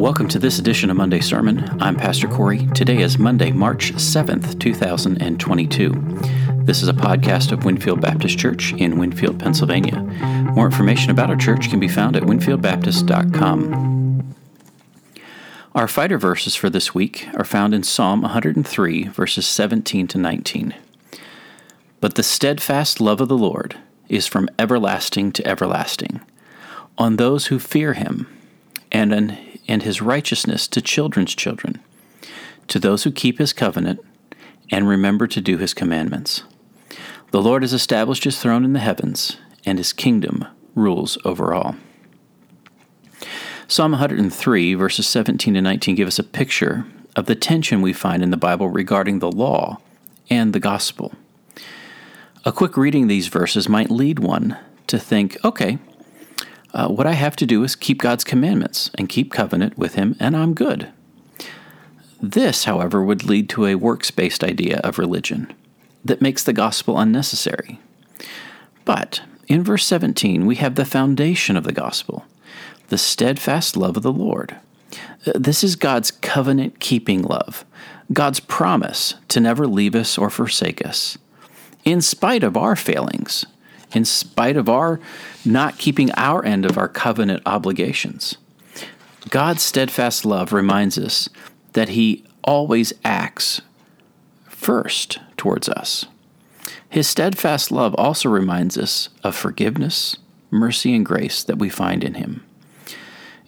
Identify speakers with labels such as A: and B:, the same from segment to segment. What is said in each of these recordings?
A: Welcome to this edition of Monday Sermon. I'm Pastor Corey. Today is Monday, March 7th, 2022. This is a podcast of Winfield Baptist Church in Winfield, Pennsylvania. More information about our church can be found at winfieldbaptist.com. Our fighter verses for this week are found in Psalm 103, verses 17 to 19. But the steadfast love of the Lord is from everlasting to everlasting on those who fear him, and, an, and his righteousness to children's children, to those who keep his covenant and remember to do his commandments. The Lord has established his throne in the heavens, and his kingdom rules over all. Psalm 103, verses 17 to 19, give us a picture of the tension we find in the Bible regarding the law and the gospel. A quick reading these verses might lead one to think, okay, uh, what I have to do is keep God's commandments and keep covenant with Him, and I'm good. This, however, would lead to a works based idea of religion that makes the gospel unnecessary. But in verse 17, we have the foundation of the gospel the steadfast love of the Lord. Uh, this is God's covenant keeping love, God's promise to never leave us or forsake us, in spite of our failings in spite of our not keeping our end of our covenant obligations. God's steadfast love reminds us that He always acts first towards us. His steadfast love also reminds us of forgiveness, mercy, and grace that we find in Him.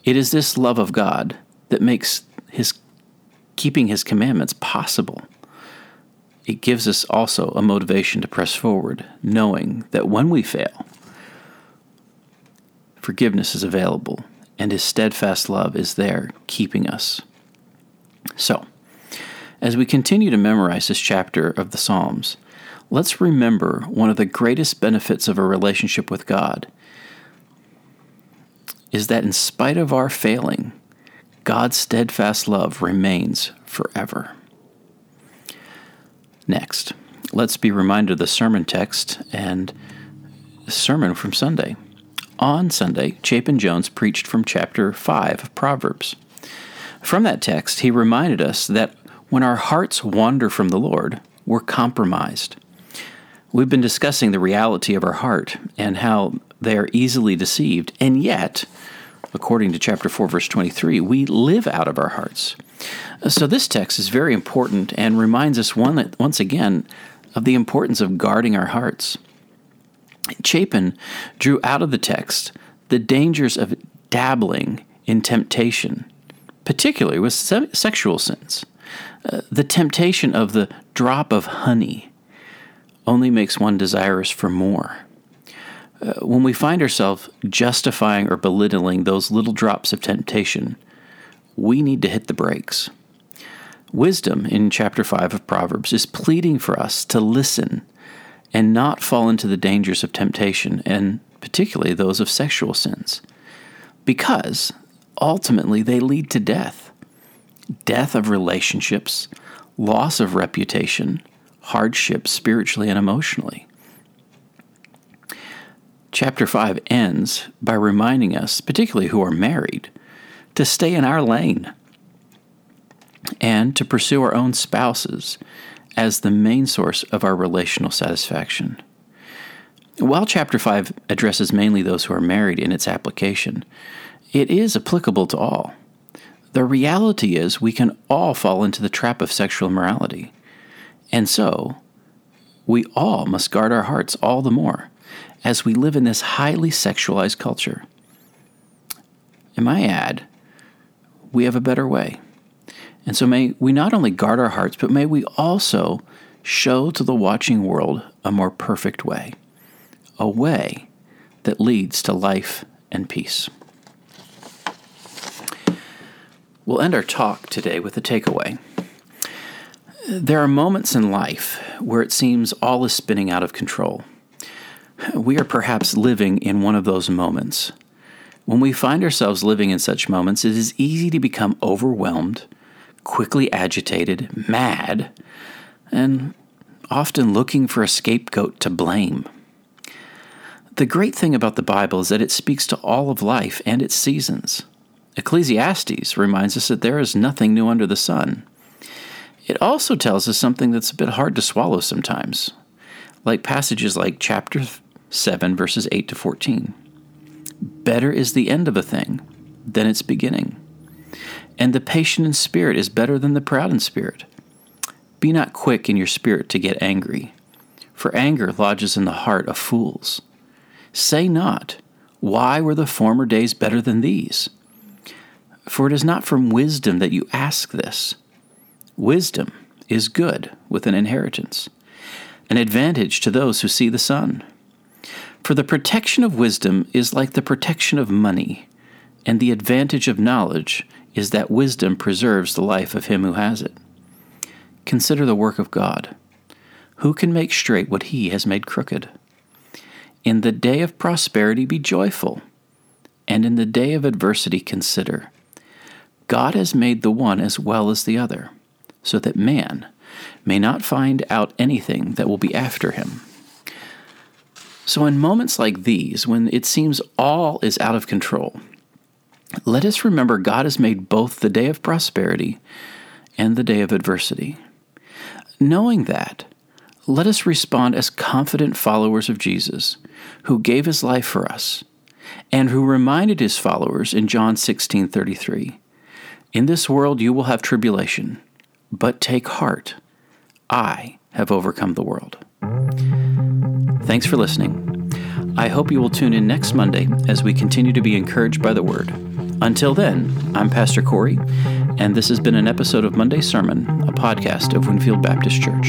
A: It is this love of God that makes His keeping His commandments possible it gives us also a motivation to press forward, knowing that when we fail, forgiveness is available and His steadfast love is there keeping us. So, as we continue to memorize this chapter of the Psalms, let's remember one of the greatest benefits of a relationship with God is that in spite of our failing, God's steadfast love remains forever. Next, let's be reminded of the sermon text and sermon from Sunday. On Sunday, Chapin Jones preached from chapter 5 of Proverbs. From that text, he reminded us that when our hearts wander from the Lord, we're compromised. We've been discussing the reality of our heart and how they are easily deceived, and yet, according to chapter 4, verse 23, we live out of our hearts. So, this text is very important and reminds us one, once again of the importance of guarding our hearts. Chapin drew out of the text the dangers of dabbling in temptation, particularly with se- sexual sins. Uh, the temptation of the drop of honey only makes one desirous for more. Uh, when we find ourselves justifying or belittling those little drops of temptation, we need to hit the brakes. Wisdom in chapter 5 of Proverbs is pleading for us to listen and not fall into the dangers of temptation, and particularly those of sexual sins, because ultimately they lead to death death of relationships, loss of reputation, hardship spiritually and emotionally. Chapter 5 ends by reminding us, particularly who are married, to stay in our lane and to pursue our own spouses as the main source of our relational satisfaction. While chapter 5 addresses mainly those who are married in its application, it is applicable to all. The reality is we can all fall into the trap of sexual immorality. And so, we all must guard our hearts all the more as we live in this highly sexualized culture. And I add, we have a better way. And so may we not only guard our hearts, but may we also show to the watching world a more perfect way, a way that leads to life and peace. We'll end our talk today with a takeaway. There are moments in life where it seems all is spinning out of control. We are perhaps living in one of those moments. When we find ourselves living in such moments, it is easy to become overwhelmed quickly agitated, mad, and often looking for a scapegoat to blame. The great thing about the Bible is that it speaks to all of life and its seasons. Ecclesiastes reminds us that there is nothing new under the sun. It also tells us something that's a bit hard to swallow sometimes, like passages like chapter 7, verses 8 to 14. Better is the end of a thing than its beginning, and the patient in spirit is better than the proud in spirit. Be not quick in your spirit to get angry, for anger lodges in the heart of fools. Say not, Why were the former days better than these? For it is not from wisdom that you ask this. Wisdom is good with an inheritance, an advantage to those who see the sun. For the protection of wisdom is like the protection of money, and the advantage of knowledge is that wisdom preserves the life of him who has it. Consider the work of God. Who can make straight what he has made crooked? In the day of prosperity, be joyful, and in the day of adversity, consider. God has made the one as well as the other, so that man may not find out anything that will be after him. So, in moments like these, when it seems all is out of control, let us remember God has made both the day of prosperity and the day of adversity. Knowing that, let us respond as confident followers of Jesus, who gave his life for us, and who reminded his followers in John 16:33, "In this world you will have tribulation, but take heart. I have overcome the world." Thanks for listening. I hope you will tune in next Monday as we continue to be encouraged by the word. Until then, I'm Pastor Corey, and this has been an episode of Monday Sermon, a podcast of Winfield Baptist Church.